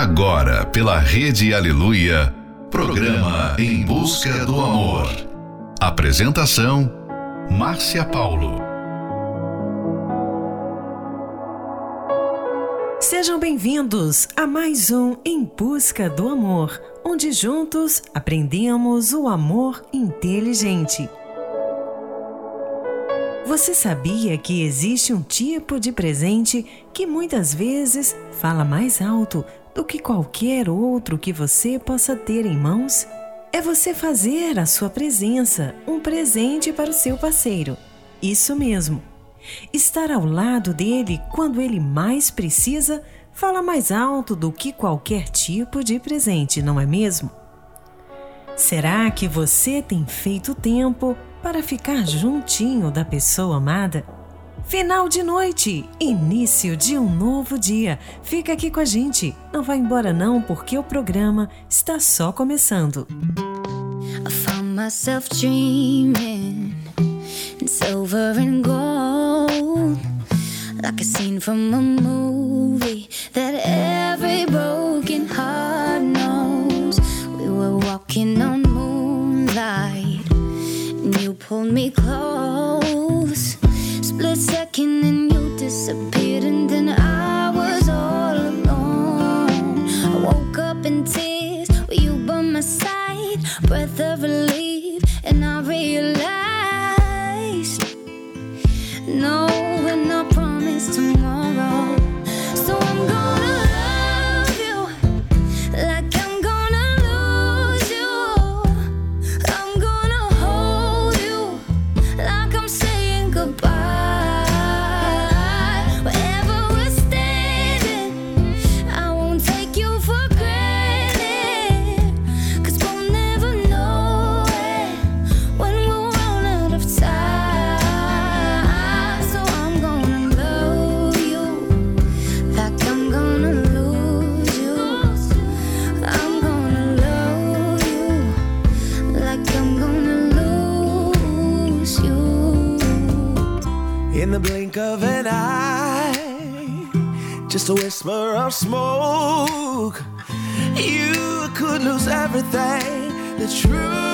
Agora, pela Rede Aleluia, programa Em Busca do Amor. Apresentação: Márcia Paulo. Sejam bem-vindos a mais um Em Busca do Amor, onde juntos aprendemos o amor inteligente. Você sabia que existe um tipo de presente que muitas vezes fala mais alto do que qualquer outro que você possa ter em mãos? É você fazer a sua presença um presente para o seu parceiro. Isso mesmo. Estar ao lado dele quando ele mais precisa fala mais alto do que qualquer tipo de presente, não é mesmo? Será que você tem feito tempo para ficar juntinho da pessoa amada? Final de noite, início de um novo dia. Fica aqui com a gente. Não vá embora não, porque o programa está só começando. I found myself dreaming in silver and gold, like a scene from a movie that every broken heart knows. We were walking on moonlight. You pulled me close. Split second and you disappeared, and then I was all alone. I woke up in tears with you by my side, breath of relief, and I realized no, we're not promised tomorrow. Smoke, you could lose everything. The truth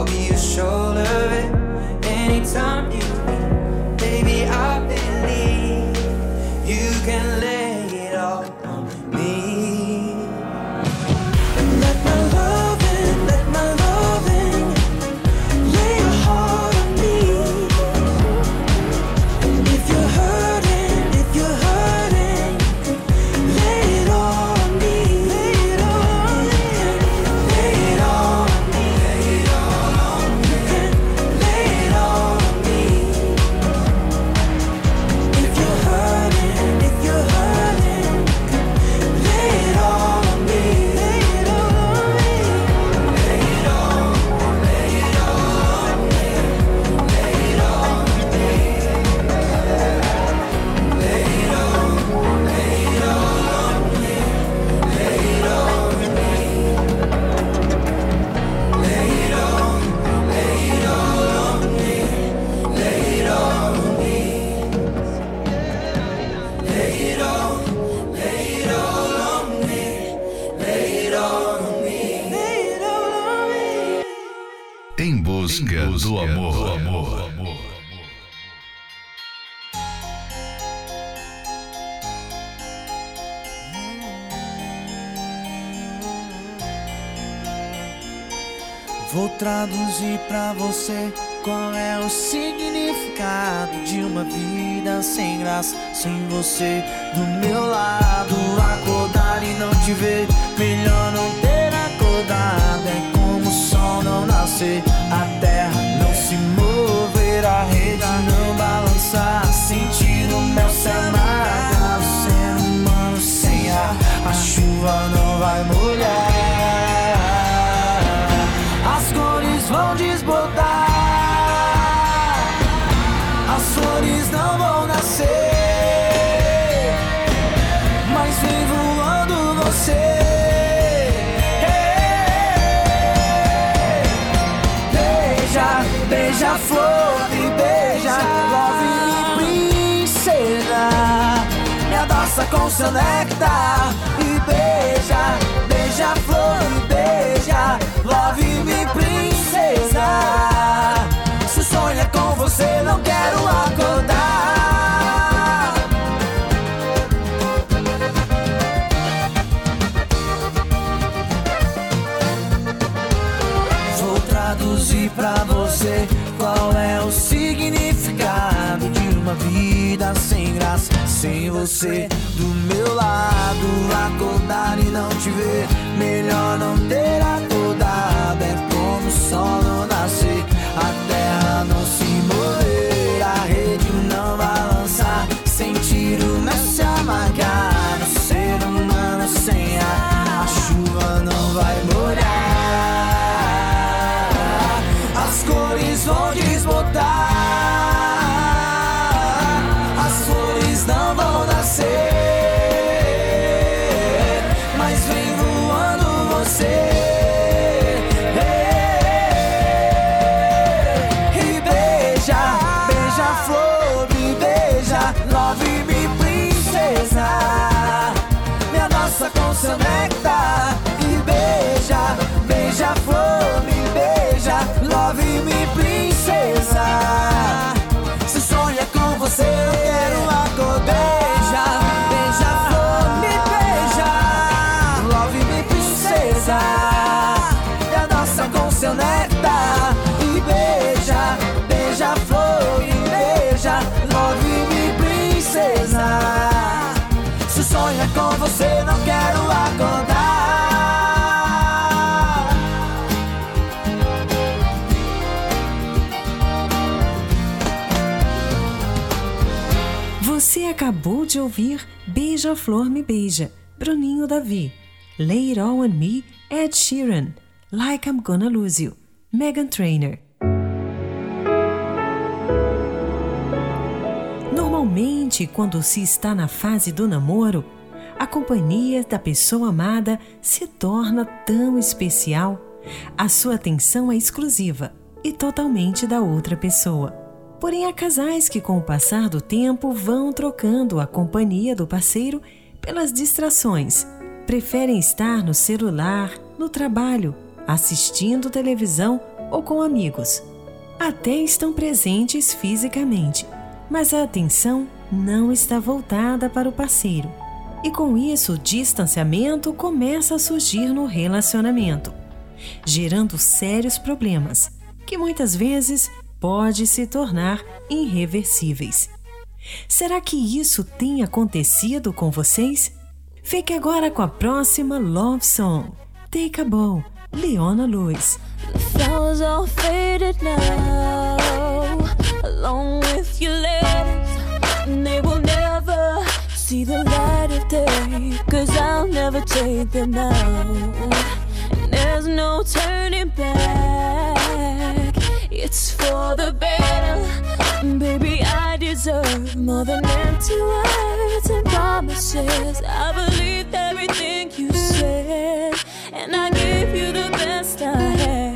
I'll be your shoulder see. seu néctar e beija, beija a flor e beija, love-me, princesa. Se sonha é com você, não quero acordar. Vida sem graça, sem você do meu lado. Acordar e não te ver, melhor não ter acordado. É como o sol não nascer, love me princesa. Acabou de ouvir Beija-Flor Me Beija, Bruninho Davi. Lay All On Me, Ed Sheeran. Like I'm Gonna Lose You, Megan Trainor. Normalmente, quando se está na fase do namoro, a companhia da pessoa amada se torna tão especial. A sua atenção é exclusiva e totalmente da outra pessoa. Porém, há casais que, com o passar do tempo, vão trocando a companhia do parceiro pelas distrações. Preferem estar no celular, no trabalho, assistindo televisão ou com amigos. Até estão presentes fisicamente, mas a atenção não está voltada para o parceiro. E com isso, o distanciamento começa a surgir no relacionamento, gerando sérios problemas que muitas vezes pode se tornar irreversíveis. Será que isso tem acontecido com vocês? Fique agora com a próxima Love Song, Take a Bow, Leona never see the light of day, cause I'll never take them now. And there's no turning back, it's for the better. Baby, I deserve more than empty words and promises. I believed everything you said, and I gave you the best I had.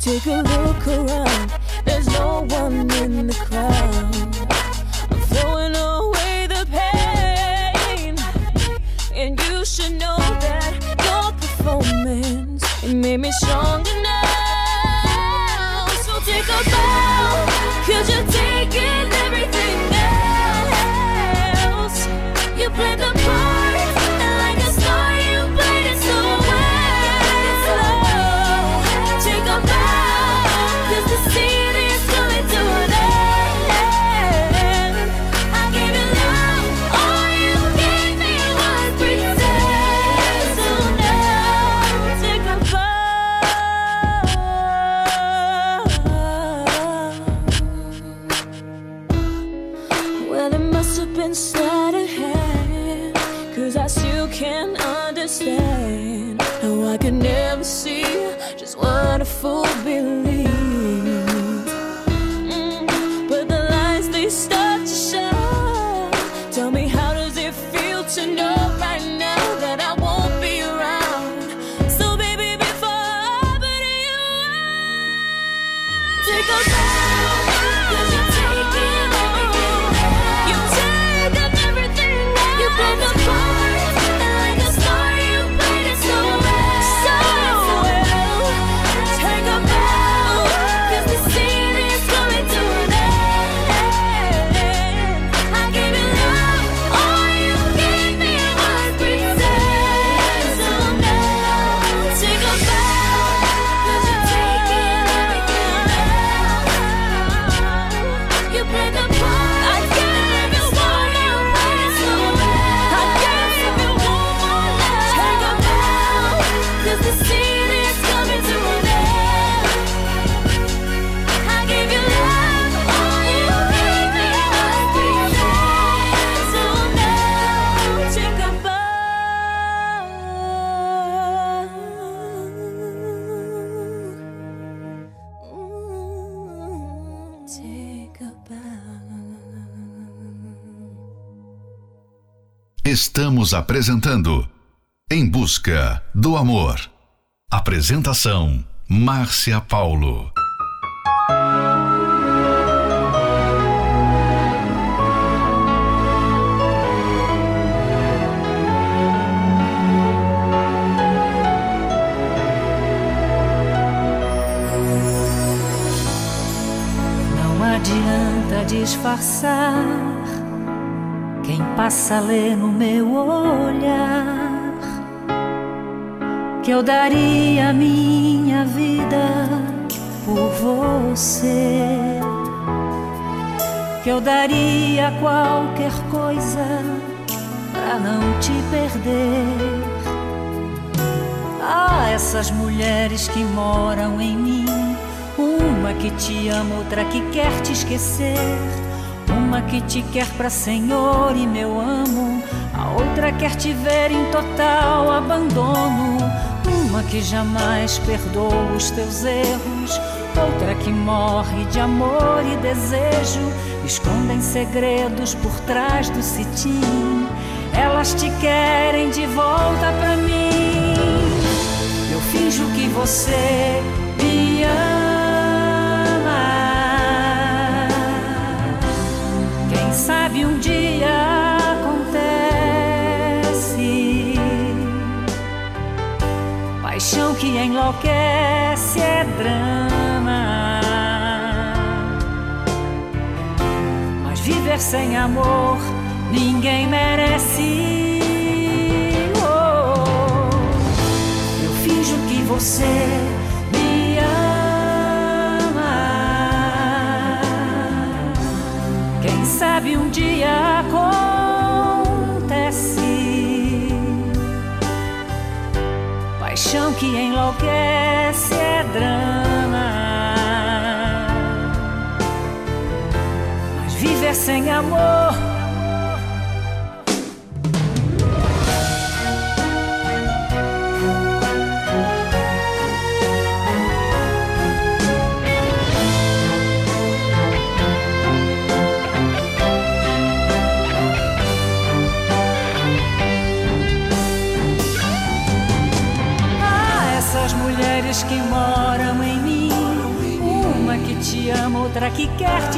Take a look around, and. Estamos apresentando Em Busca do Amor. Apresentação: Márcia Paulo. Não adianta disfarçar passa a ler no meu olhar que eu daria minha vida por você, que eu daria qualquer coisa pra não te perder. Ah, essas mulheres que moram em mim, uma que te ama, outra que quer te esquecer uma que te quer para Senhor e meu amo, a outra quer te ver em total abandono. Uma que jamais perdoa os teus erros, outra que morre de amor e desejo. Escondem segredos por trás do cetim. Elas te querem de volta pra mim. Eu finjo que você me ama. Sabe um dia acontece. Paixão que enlouquece é drama. Mas viver sem amor ninguém merece. Oh, eu finjo que você sabe um dia acontece. Paixão que enlouquece é drama. Mas viver sem amor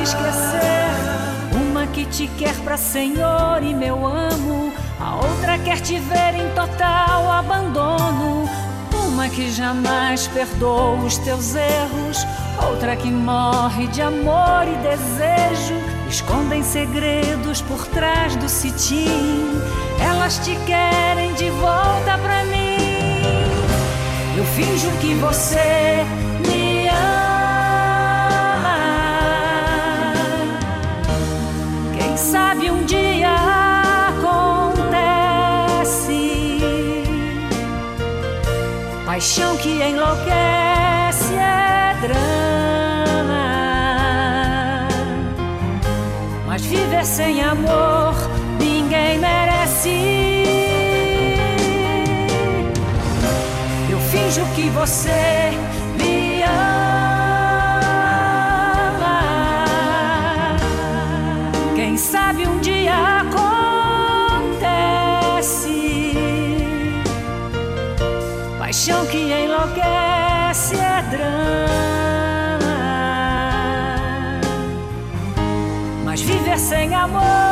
te esquecer. Uma que te quer para Senhor e meu amo. A outra quer te ver em total abandono. Uma que jamais perdoa os teus erros. Outra que morre de amor e desejo. Escondem segredos por trás do cetim. Elas te querem de volta pra mim. Eu finjo que você sabe um dia acontece. Paixão que enlouquece é drama. Mas viver sem amor ninguém merece. finjo que você paixão que enlouquece é drama. Mas viver sem amor.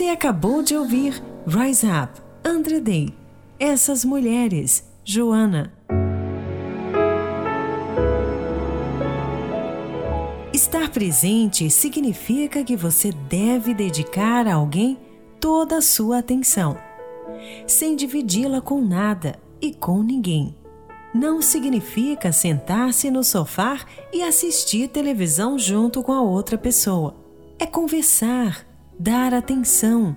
Você acabou de ouvir Rise Up, Andre Day. Essas mulheres, Joana. Estar presente significa que você deve dedicar a alguém toda a sua atenção, sem dividi-la com nada e com ninguém. Não significa sentar-se no sofá e assistir televisão junto com a outra pessoa. É conversar, dar atenção,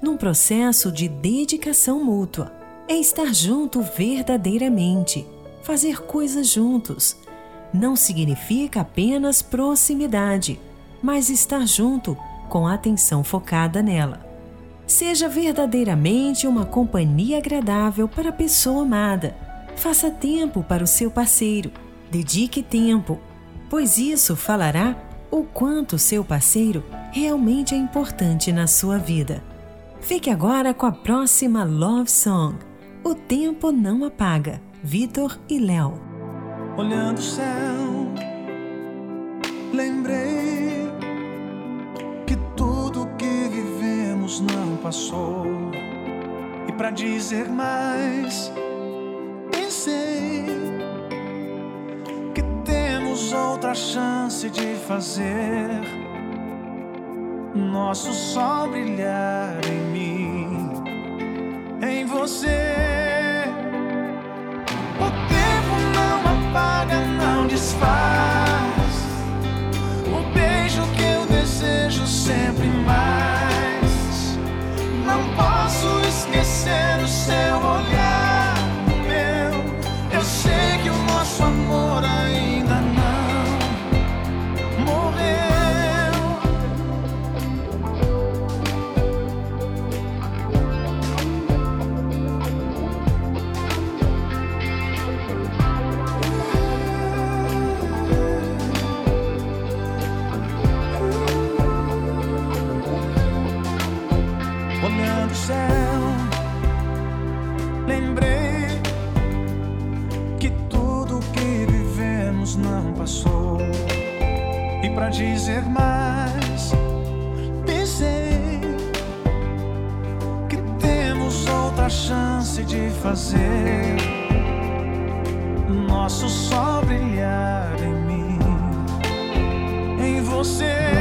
num processo de dedicação mútua. é estar junto verdadeiramente, fazer coisas juntos. Não significa apenas proximidade, mas estar junto com a atenção focada nela. Seja verdadeiramente uma companhia agradável para a pessoa amada. Faça tempo para o seu parceiro. Dedique tempo, pois isso falará o quanto seu parceiro realmente é importante na sua vida. Fique agora com a próxima Love Song. O tempo não apaga. Vitor e Léo. Olhando o céu, lembrei que tudo que vivemos não passou. E para dizer mais, outra chance de fazer nosso sol brilhar em mim, em você. O tempo não apaga, não desfaz. O beijo que eu desejo sempre mais. Não posso esquecer o seu olhar, dizer mais, pensei que temos outra chance de fazer nosso sol brilhar em mim, em você.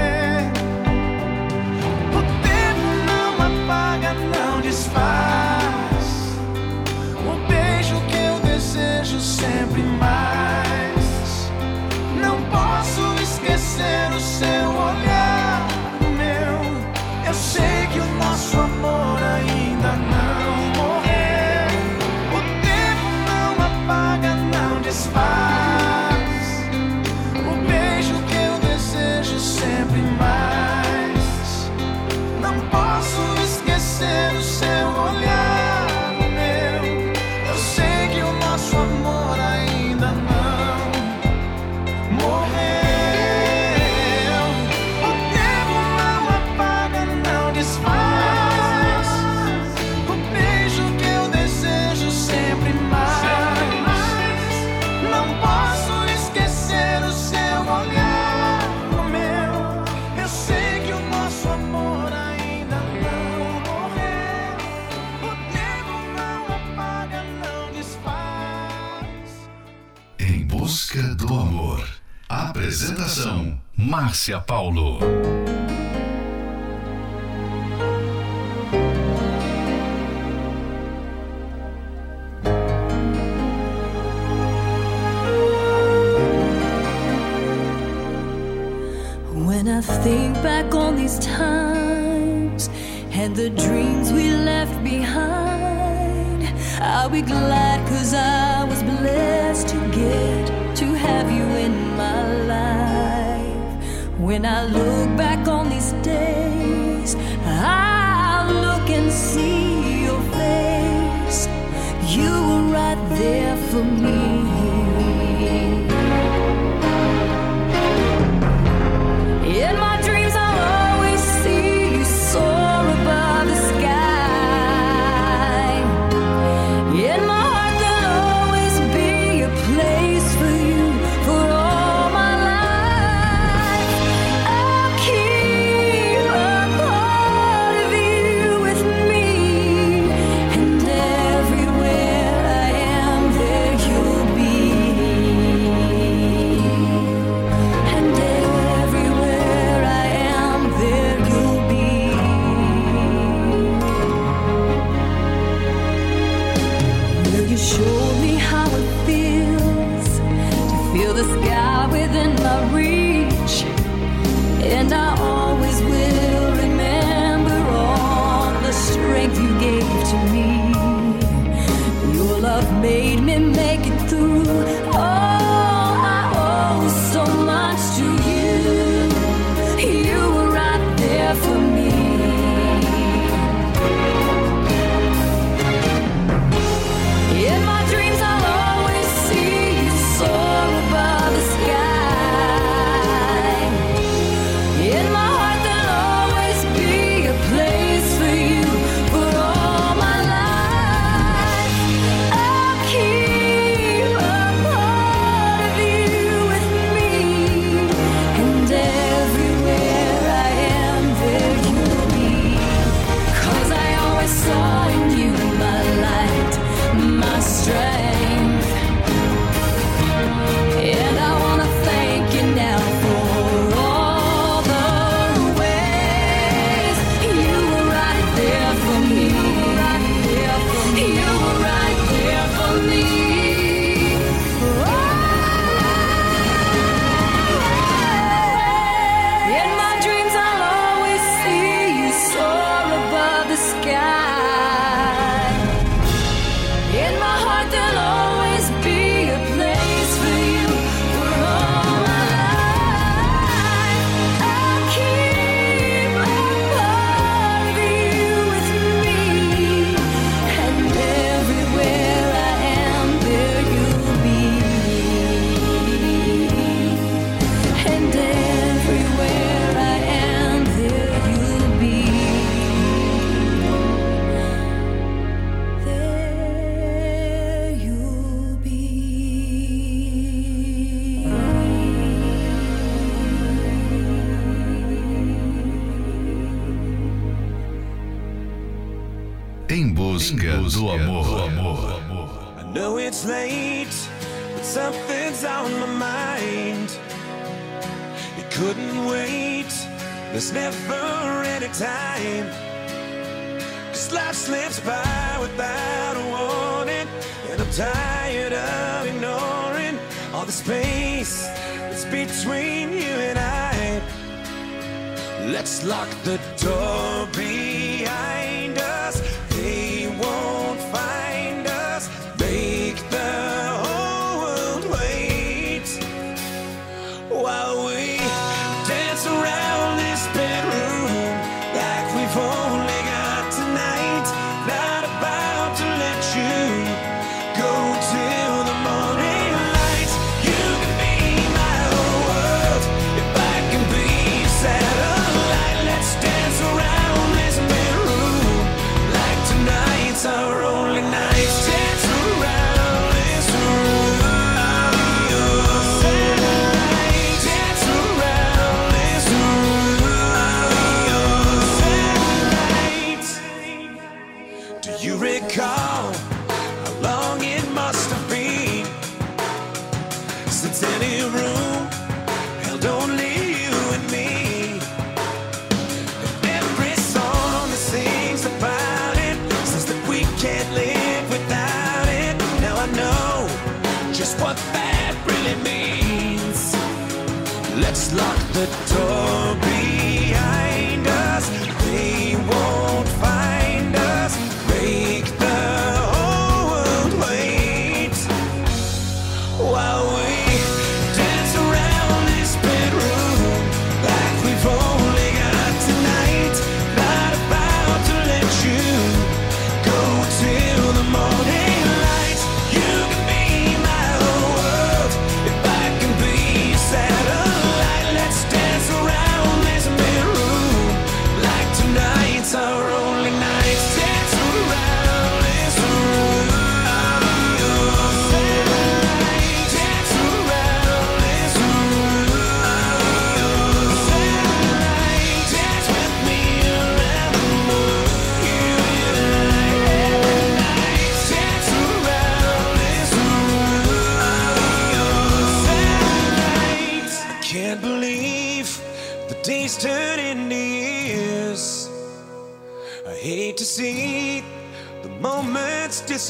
Márcia Paulo. Life. When lock the door. lock the door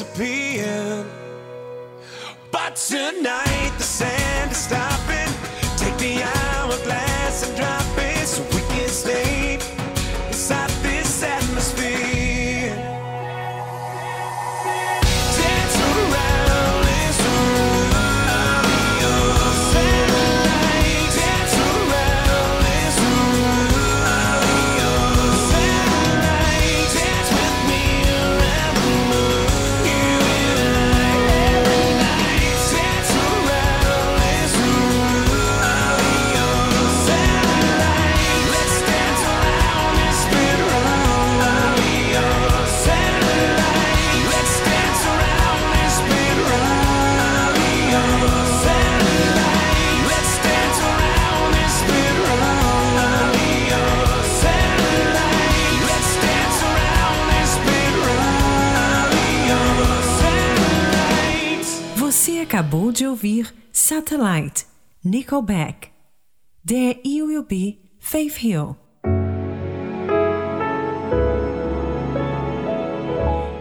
disappear. ouvir Satellite, Nickelback. There You Will Be, Faith Hill.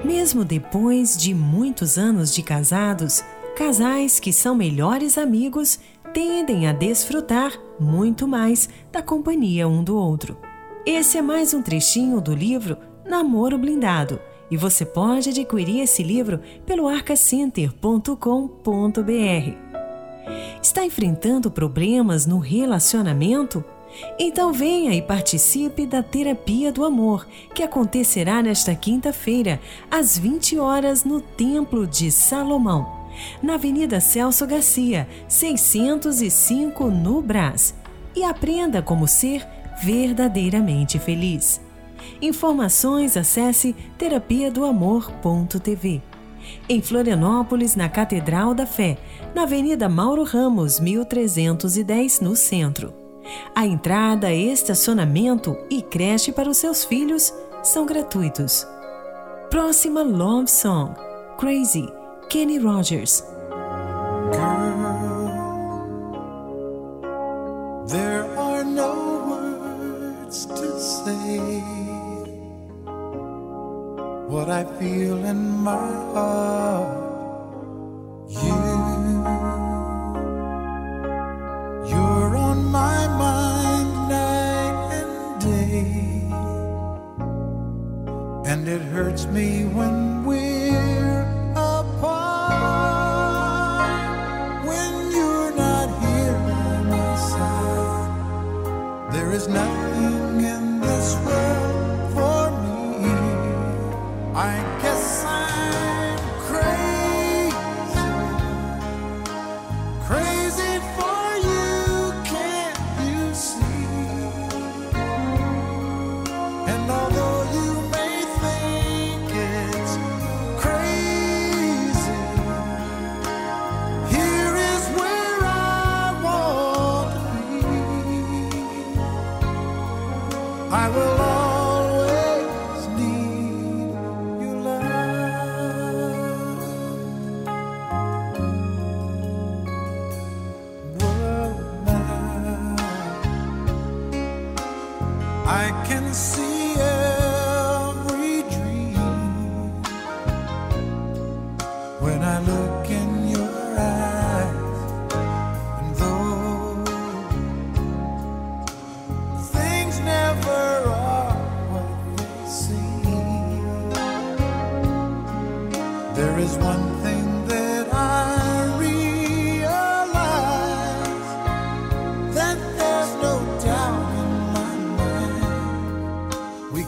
Mesmo depois de muitos anos de casados, casais que são melhores amigos tendem a desfrutar muito mais da companhia um do outro. Esse é mais um trechinho do livro Namoro Blindado, e você pode adquirir esse livro pelo arcacenter.com.br. Está enfrentando problemas no relacionamento? Então venha e participe da Terapia do Amor, que acontecerá nesta quinta-feira, às 20 horas, no Templo de Salomão, na Avenida Celso Garcia, 605, no Brás. E aprenda como ser verdadeiramente feliz. Informações acesse terapia do amor.tv. Em Florianópolis, na Catedral da Fé, na Avenida Mauro Ramos, 1310, no centro. A entrada, estacionamento e creche para os seus filhos são gratuitos. Próxima Love Song: Crazy, Kenny Rogers. Girl, I feel in my heart. You, you're on my mind night and day, and it hurts me when.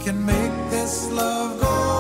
can make this love go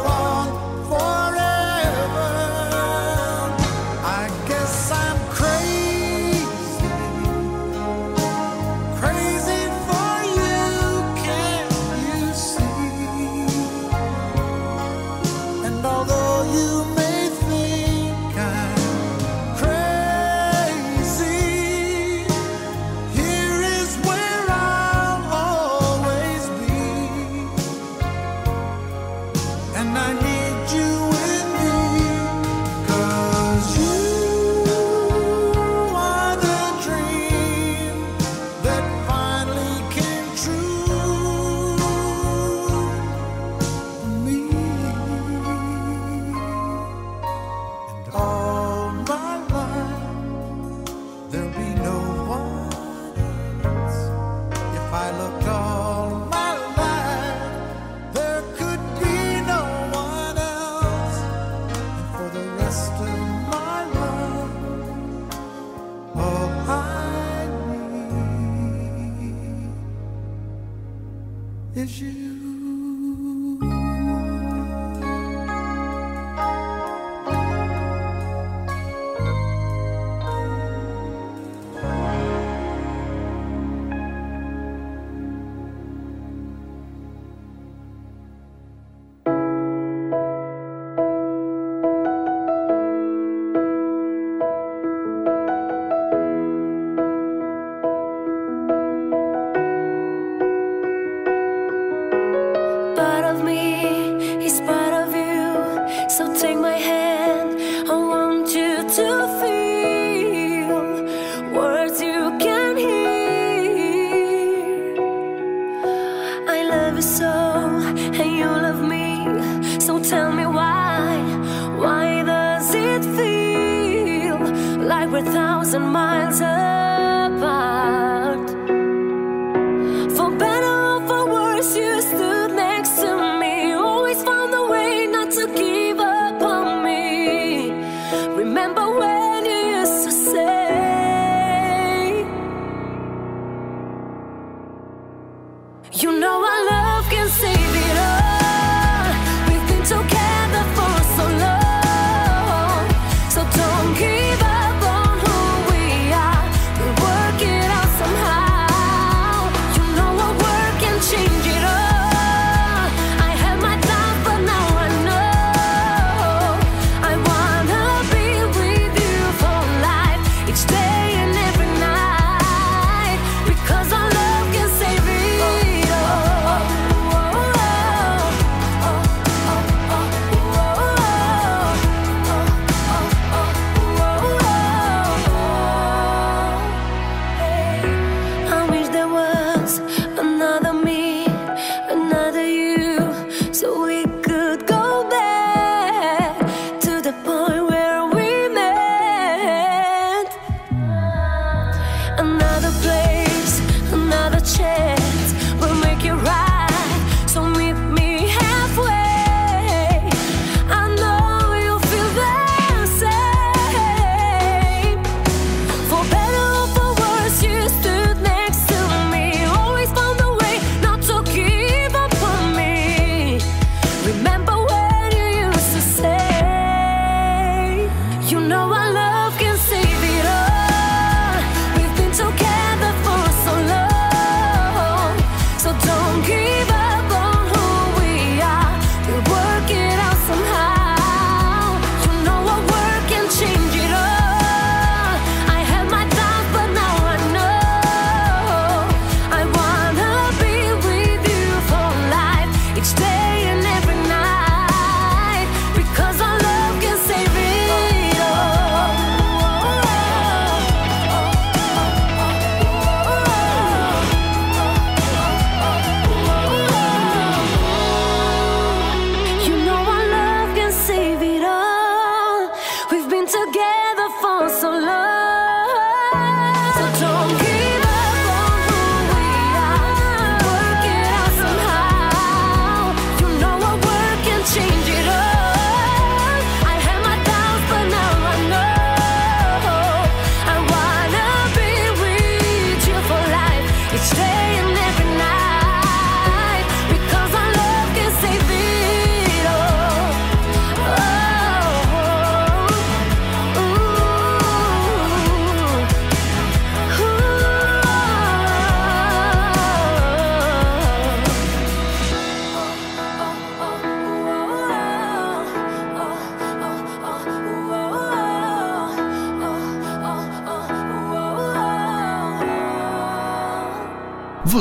minds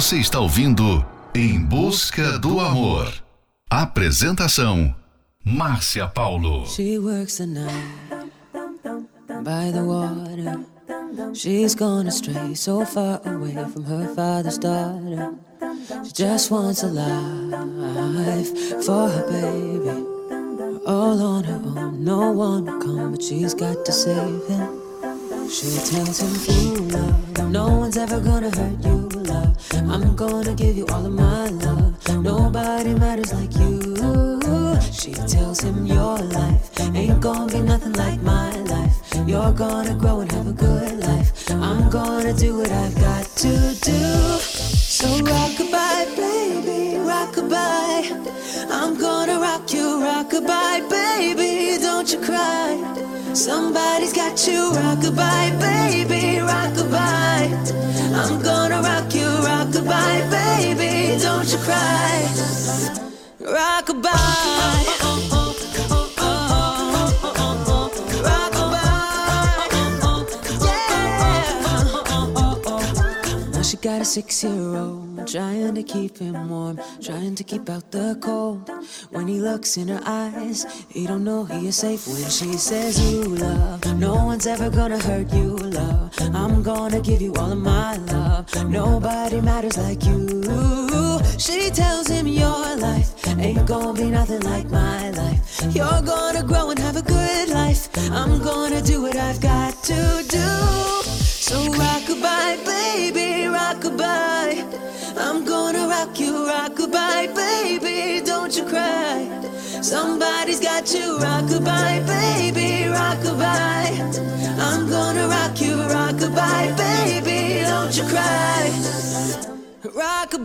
Você está ouvindo Em Busca do Amor. Apresentação: Márcia Paulo. She works the night by the water. She's gone astray, so far away from her father's daughter. She just wants a life for her baby. All on her own, no one will come, but she's got to save him. She tells him, love, no one's ever gonna hurt you, love. I'm gonna give you all of my love. Nobody matters like you. She tells him, Your life ain't gonna be nothing like my life. You're gonna grow and have a good life. I'm gonna do what I've got to do. So rockabye, baby, rockabye. I'm gonna rock you, rockabye, baby. Don't you cry. Somebody's got you, rockabye, baby, rockabye. I'm gonna rock you, rockabye, baby. Don't you cry. Rockabye. Now got a six year old, trying to keep him warm, trying to keep out the cold. When he looks in her eyes, he don't know he is safe when she says, You love, no one's ever gonna hurt you, love. I'm gonna give you all of my love. Nobody matters like you. She tells him, Your life ain't gonna be nothing like my life. You're gonna grow and have a good life. I'm gonna do what I've got to do. So rockabye, baby, rockabye. I'm gonna rock you, rockabye, baby. Don't you cry. Somebody's got you, rockabye, baby, rockabye. I'm gonna rock you, rockabye, baby. Don't you cry. Você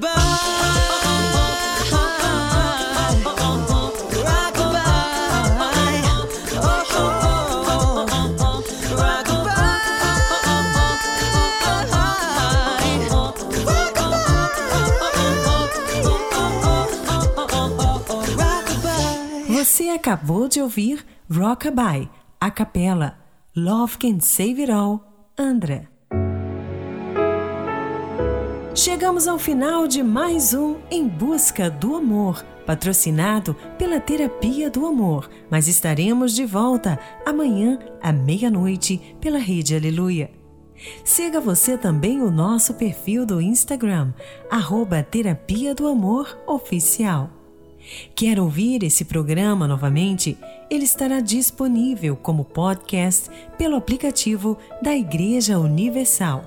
acabou de ouvir Rockabye, a capela Love Can Save It All, Andra. Chegamos ao final de mais um Em Busca do Amor, patrocinado pela Terapia do Amor, mas estaremos de volta amanhã à meia-noite pela Rede Aleluia. Siga você também o nosso perfil do Instagram, arroba Terapia do Amor Oficial. Quer ouvir esse programa novamente? Ele estará disponível como podcast pelo aplicativo da Igreja Universal.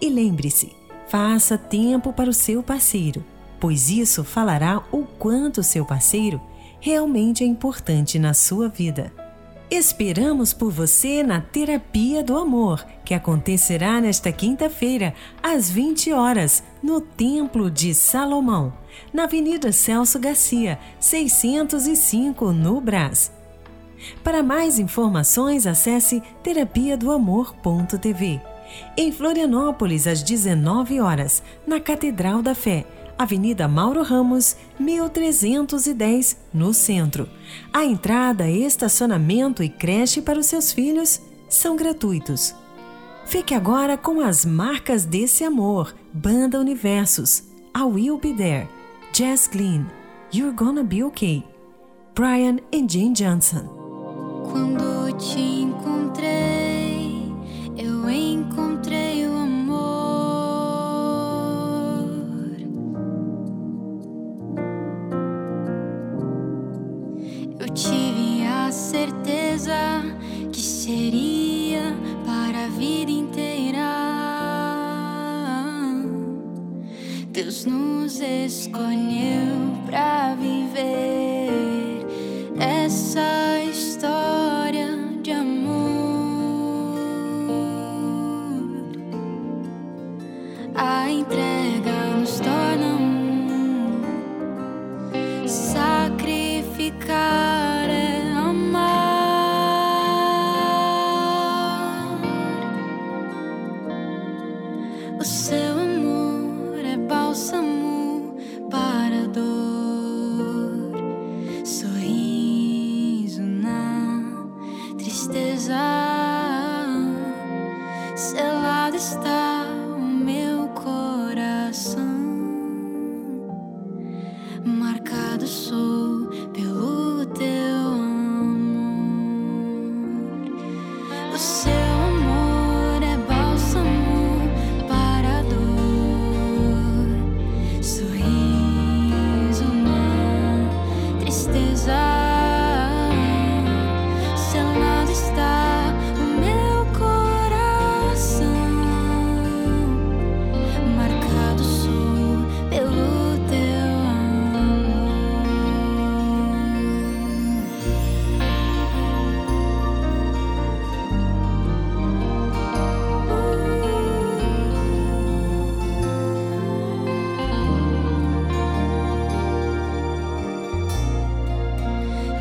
E lembre-se, faça tempo para o seu parceiro, pois isso falará o quanto seu parceiro realmente é importante na sua vida. Esperamos por você na Terapia do Amor, que acontecerá nesta quinta-feira, às 20 horas, no Templo de Salomão, na Avenida Celso Garcia, 605, no Brás. Para mais informações, acesse terapia do amor.tv. Em Florianópolis, às 19 horas, na Catedral da Fé, Avenida Mauro Ramos, 1310, no centro. A entrada, estacionamento e creche para os seus filhos são gratuitos. Fique agora com as marcas desse amor, Banda Universos, I Will Be There, Jess Glynn, You're Gonna Be Okay, Brian e Jane Johnson. Quando te encontrei, eu encontrei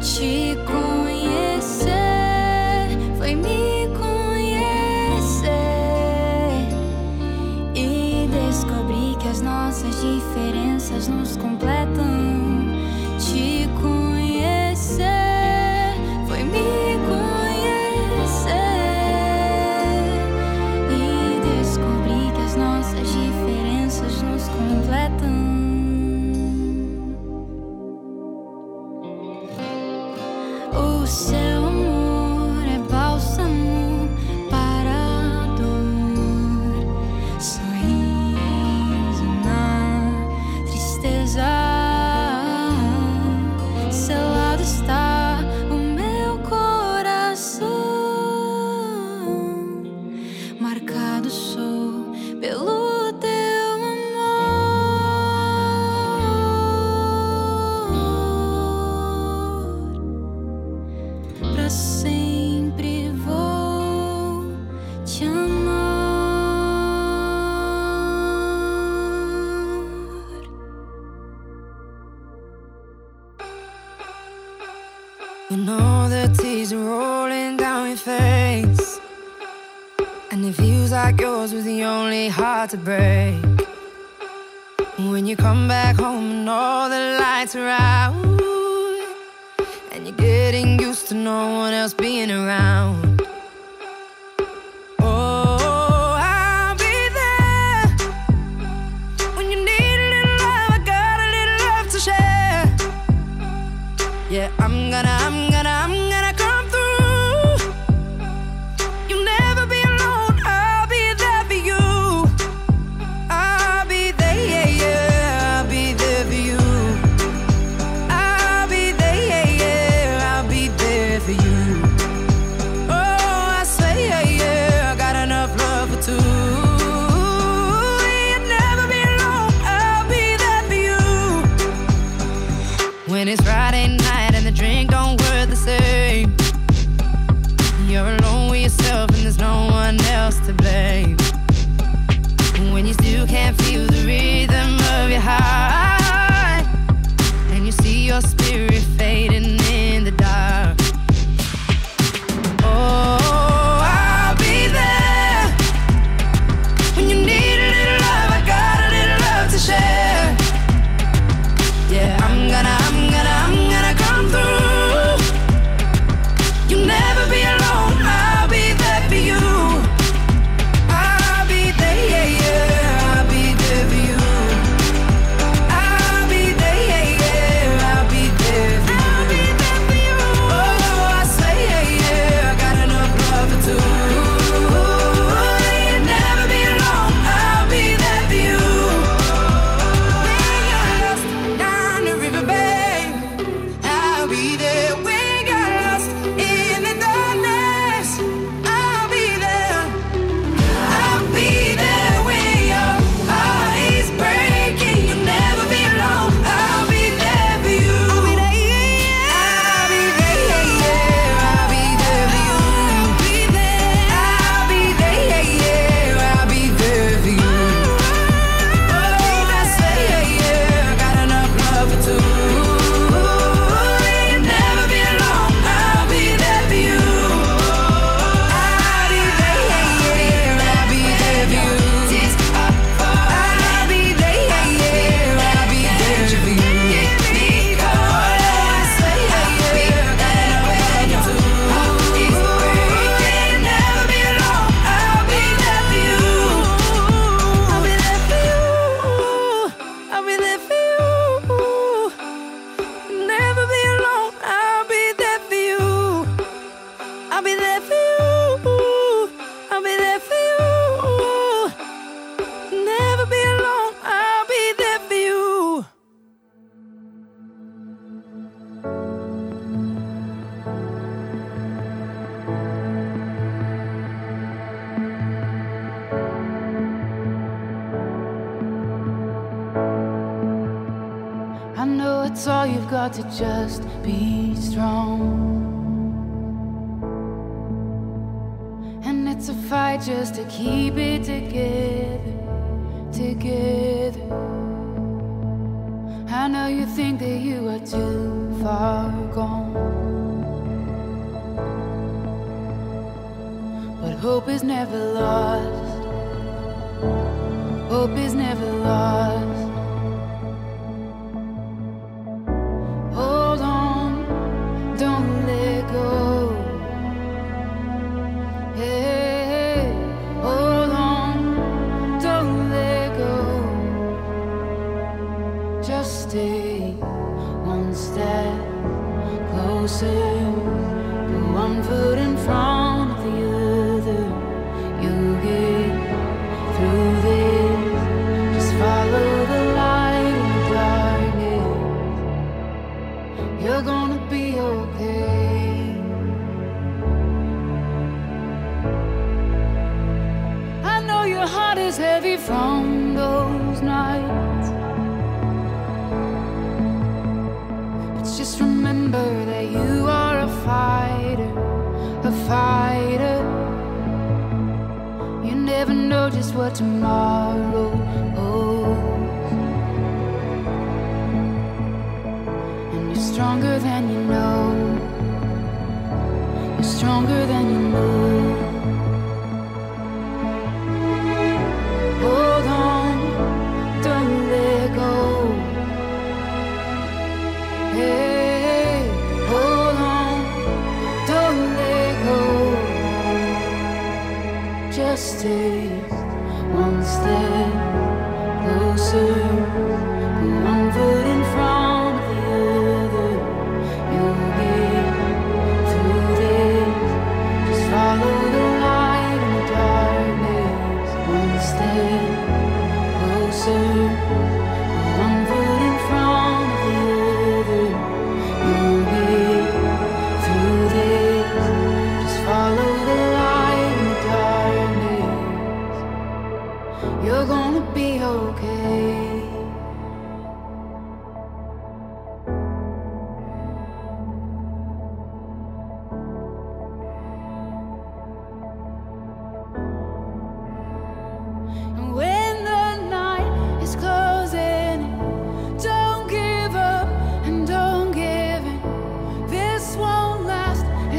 te conhecer, foi me conhecer e descobri que as nossas diferenças nos conectam.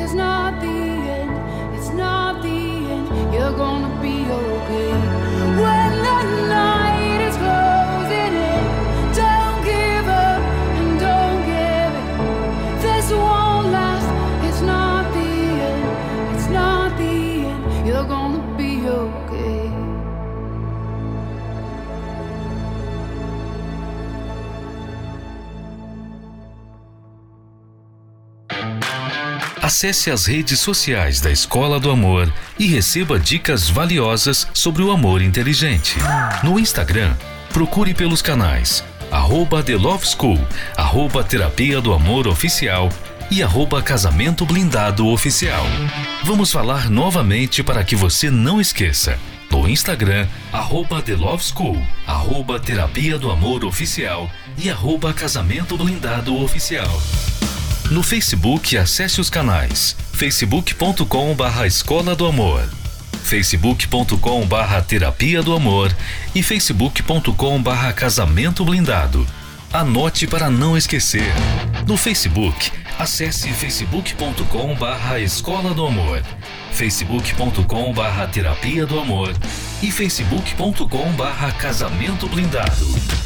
It's not the end. It's not the end. You're gonna Acesse as redes sociais da Escola do Amor e receba dicas valiosas sobre o amor inteligente. No Instagram, procure pelos canais arroba The Love School, arroba Terapia do Amor Oficial e arroba Casamento Blindado Oficial. Vamos falar novamente para que você não esqueça. No Instagram, arroba The Love School, arroba Terapia do Amor Oficial e arroba Casamento Blindado Oficial. No Facebook, acesse os canais facebook.com barra Escola do Amor, facebook.com barra Terapia do Amor e facebook.com barra Casamento Blindado. Anote para não esquecer. No Facebook, acesse facebook.com barra Escola do Amor, facebook.com barra Terapia do Amor e facebook.com barra Casamento Blindado.